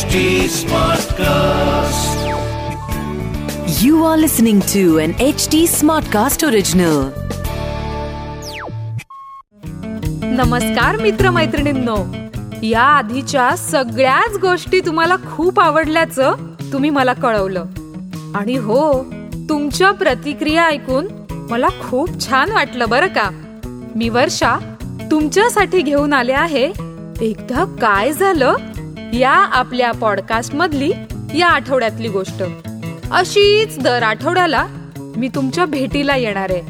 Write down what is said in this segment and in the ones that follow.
HD Smartcast. You are listening to an HD Smartcast original. नमस्कार मित्रमैत्रिणींनो. या आधीच्या सगळ्याच गोष्टी तुम्हाला खूप आवडल्याचं तुम्ही मला कळवलं. आणि हो तुमच्या प्रतिक्रिया ऐकून मला खूप छान वाटलं बरं का. मी वर्षा तुमच्यासाठी घेऊन आले आहे. एकदा काय झालं? या आपल्या पॉडकास्ट मधली या आठवड्यातली गोष्ट. अशीच दर आठवड्याला मी तुमच्या भेटीला येणार आहे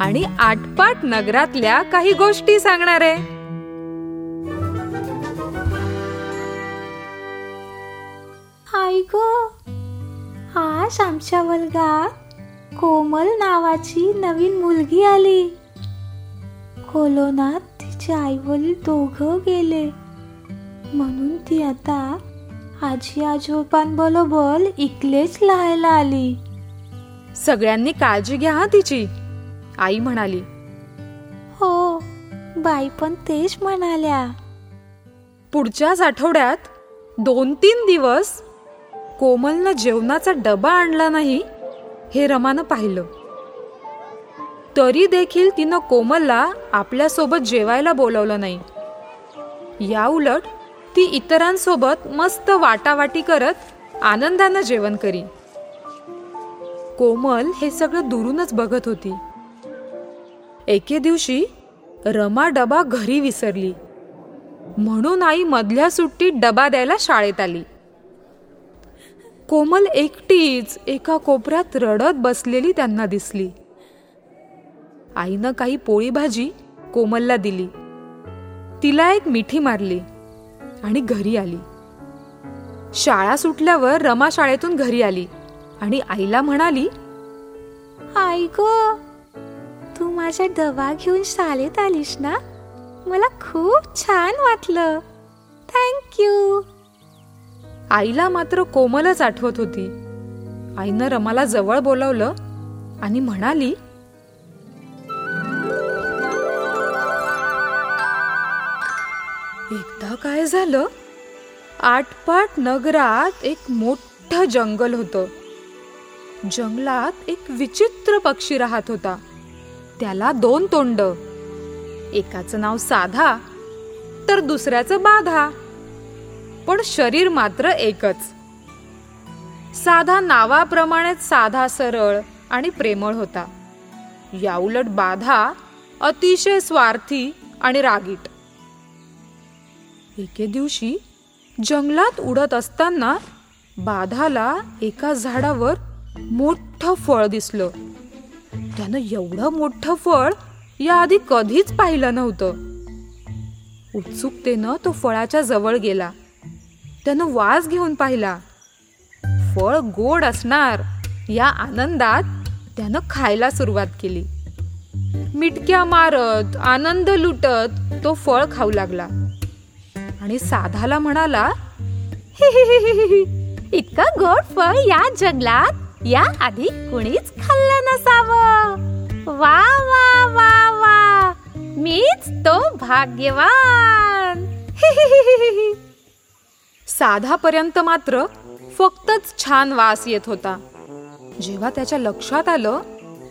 आणि आटपाट नगरातल्या काही गोष्टी सांगणार आहे. आई ग आज आमच्या वर्गात कोमल नावाची नवीन मुलगी आली. कोलोनात तिचे आई वडील दोघं गेले. म्हणून ती आता आजी आजोबांबरोबर इकलेच राहायला आली. सगळ्यांनी काळजी घ्या हा तिची आई म्हणाली. हो बाई पण तेच म्हणाल्या. पुढच्याच आठवड्यात दोन तीन दिवस कोमलनं जेवणाचा डबा आणला नाही हे रमानं पाहिलं. तरी देखील तिनं कोमलला आपल्यासोबत जेवायला बोलवलं नाही. या उलट ती इतरांसोबत मस्त वाटावाटी करत आनंदानं जेवण करी कोमल हे सगळं दुरूनच बघत होती. एके दिवशी रमा डबा घरी विसरली. म्हणून आई मधल्या सुट्टीत डबा द्यायला शाळेत आली. कोमल एकटीच एका कोपऱ्यात रडत बसलेली त्यांना दिसली. आईनं काही पोळी भाजी कोमलला दिली. तिला एक मिठी मारली. आणि घरी आली. शाळा सुटल्यावर रमा शाळेतून घरी आली आणि आईला म्हणाली आई ग तू माझ्या डबा घेऊन शाळेत आलीस ना? मला खूप छान वाटलं. थँक्यू आईला मात्र कोमलच आठवत होती. आईनं रमाला जवळ बोलावलं आणि म्हणाली काय झालं? आटपाट नगरात एक मोठं जंगल होतं. जंगलात एक विचित्र पक्षी राहत होता. त्याला दोन तोंड. एकाचं नाव साधा तर दुसऱ्याचं बाधा. पण शरीर मात्र एकच. साधा नावाप्रमाणेच साधा सरळ आणि प्रेमळ होता. याउलट बाधा अतिशय स्वार्थी आणि रागीट. एके दिवशी जंगलात उडत असताना बाधाला एका झाडावर मोठं फळ दिसलं. त्यानं एवढं मोठं फळ याआधी कधीच पाहिलं नव्हतं. उत्सुकतेनं तो फळाच्या जवळ गेला. त्यानं वास घेऊन पाहिला. फळ गोड असणार या आनंदात त्यानं खायला सुरुवात केली. मिटक्या मारत आनंद लुटत तो फळ खाऊ लागला. आणि साधाला म्हणाला इतकं गोड फळ या जंगलात या आधी कुणीच खाल्लं नसावं. वा वा वा वा मीच तो भाग्यवान. साधापर्यंत मात्र फक्तच छान वास येत होता. जेव्हा त्याच्या लक्षात आलं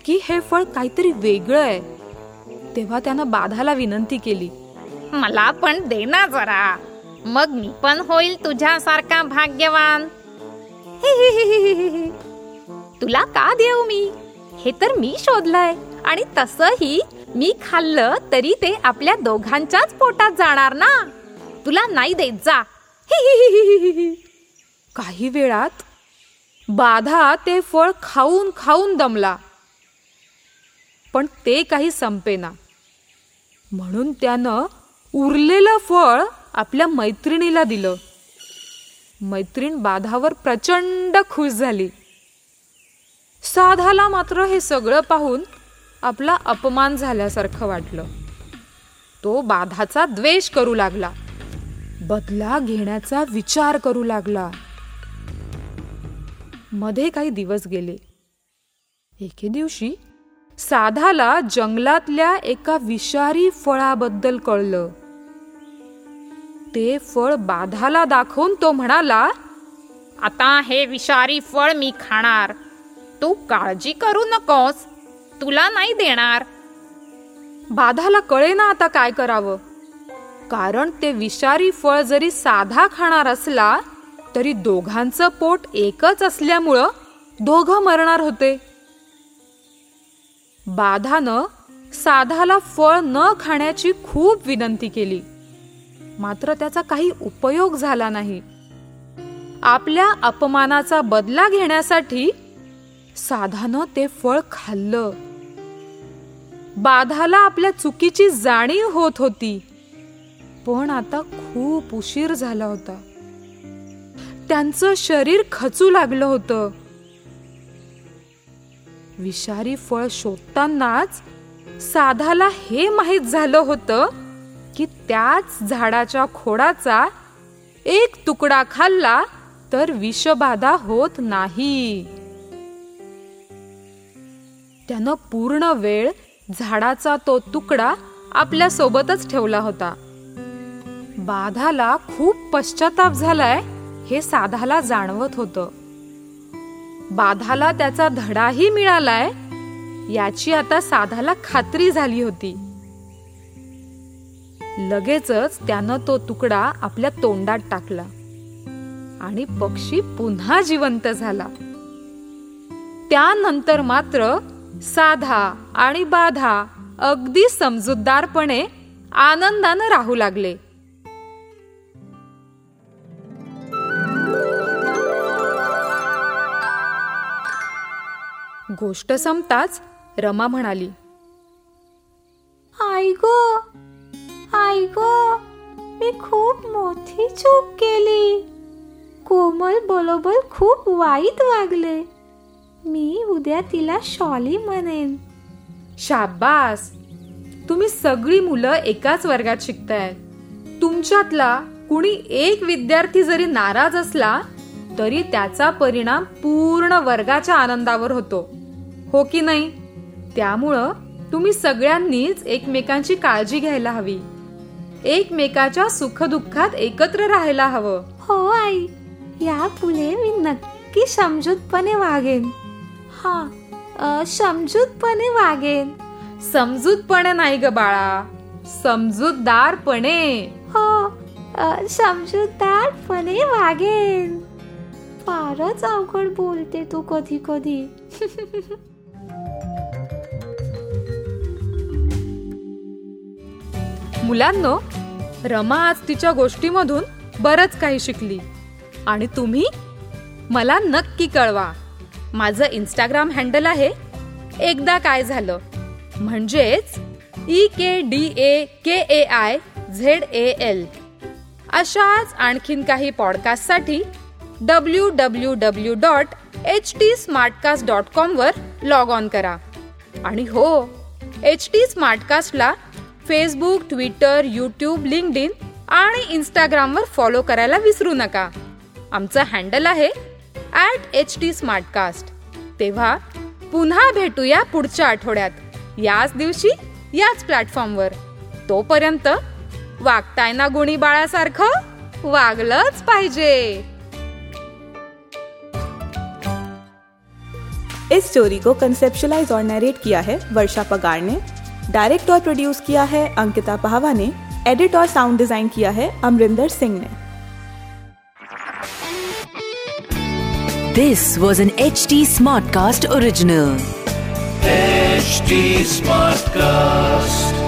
की हे फळ काहीतरी वेगळं आहे तेव्हा त्यानं बाधाला विनंती केली. मला पण दे ना जरा. मग मी पण होईल तुझ्यासारखा भाग्यवान. तुला का देऊ मी? हे तर मी शोधलंय. आणि तसही मी खाल्लं तरी ते आपल्या दोघांच्याच पोटात जाणार ना. तुला नाही देत जा. काही वेळात बाधा ते फळ खाऊन खाऊन दमला. पण ते काही संपेना. म्हणून त्यानं उरलेलं फळ आपल्या मैत्रिणीला दिलं. मैत्रीण बाधावर प्रचंड खुश झाली. साधाला मात्र हे सगळं पाहून आपला अपमान झाल्यासारखं वाटलं. तो बाधाचा द्वेष करू लागला. बदला घेण्याचा विचार करू लागला. मध्ये काही दिवस गेले. एके दिवशी साधाला जंगलातल्या एका विषारी फळाबद्दल कळलं. ते फळ बाधाला दाखवून तो म्हणाला आता हे विषारी फळ मी खाणार. तू काळजी करू नकोस. तुला नाही देणार. बाधाला कळे ना आता काय करावं. कारण ते विषारी फळ जरी साधा खाणार असला तरी दोघांचं पोट एकच असल्यामुळं दोघं मरणार होते. बाधानं साधाला फळ न खाण्याची खूप विनंती केली. मात्र त्याचा काही उपयोग झाला नाही. आपल्या अपमानाचा बदला घेण्यासाठी साधानं ते फळ खाल्लं. बाधाला आपल्या चुकीची जाणीव होत होती. पण आता खूप उशीर झाला होता. त्यांचं शरीर खचू लागलं होतं. विषारी फळ शोधतानाच साधाला हे माहीत झालं होतं की त्याच झाडाच्या खोडाचा एक तुकडा खाल्ला तर विषबाधा होत नाही. त्यानं पूर्ण वेळ झाडाचा तो तुकडा आपल्या सोबतच ठेवला होता. बाधाला खूप पश्चाताप झालाय हे साधाला जाणवत होतं. बाधाला त्याचा धडाही मिळालाय याची आता साधाला खात्री झाली होती. लगेचच त्यानं तो तुकडा आपल्या तोंडात टाकला. आणि पक्षी पुन्हा जिवंत झाला. त्यानंतर मात्र साधा आणि बाधा अगदी समजूतदारपणे आनंदानं राहू लागले. गोष्ट संपताच रमा म्हणाली आई गो ग मी खूप मोठी चूक केली कोमल बरोबर खूप वाईट वागले मी उद्या तिला शॉली म्हणेन शाबास तुम्ही सगळी मुलं एकाच वर्गात शिकताय। तुमच्यातला कुणी एक विद्यार्थी जरी नाराज असला तरी त्याचा परिणाम पूर्ण वर्गाच्या आनंदावर होतो. हो की नाही? त्यामुळं तुम्ही सगळ्यांनीच एकमेकांची काळजी घ्यायला हवी. एकमेकाच्या सुखदुःखात एकत्र राहायला हवं. हो आई. यापुढे मी नक्की समजूतपणे वागेन. हा समजूतपणे वागेन. समजूतपणे नाही ग बाळा. समजूतदारपणे. हो समजूतदारपणे वागेन. फारच अवघड बोलते तू कधी कधी मुलांनो रमा आज तिच्या गोष्टीमधून बरंच काही शिकली. आणि तुम्ही? मला नक्की कळवा. माझं इंस्टाग्राम हँडल आहे एकदा काय झालं. म्हणजेच E K D A K A I Z A L अशाच आणखीन काही पॉडकास्टसाठी W W W dot H T Smartcast dot कॉमवर log on करा. आणि हो एच टी स्मार्टकास्टला Facebook Twitter YouTube LinkedIn आणि इंस्टाग्रामवर फॉलो करायला विसरू नका. आमचं हँडल आहे ॲट एच टी स्मार्टकास्ट तेव्हा पुन्हा भेटूया पुढच्या आठवड्यात याच दिवशी याच प्लॅटफॉर्मवर तोपर्यंत वागताय ना गुणी बाळासारखं? वागलंच पाहिजे. इस स्टोरी को कंसेप्शलाइज और नरेट किया है वर्षा पगार ने. डायरेक्ट और प्रोड्यूस किया है अंकिता पाहवा ने एडिट और साउंड डिज़ाइन किया है अमरिंदर सिंह ने this was an H T Smartcast original smart Smartcast.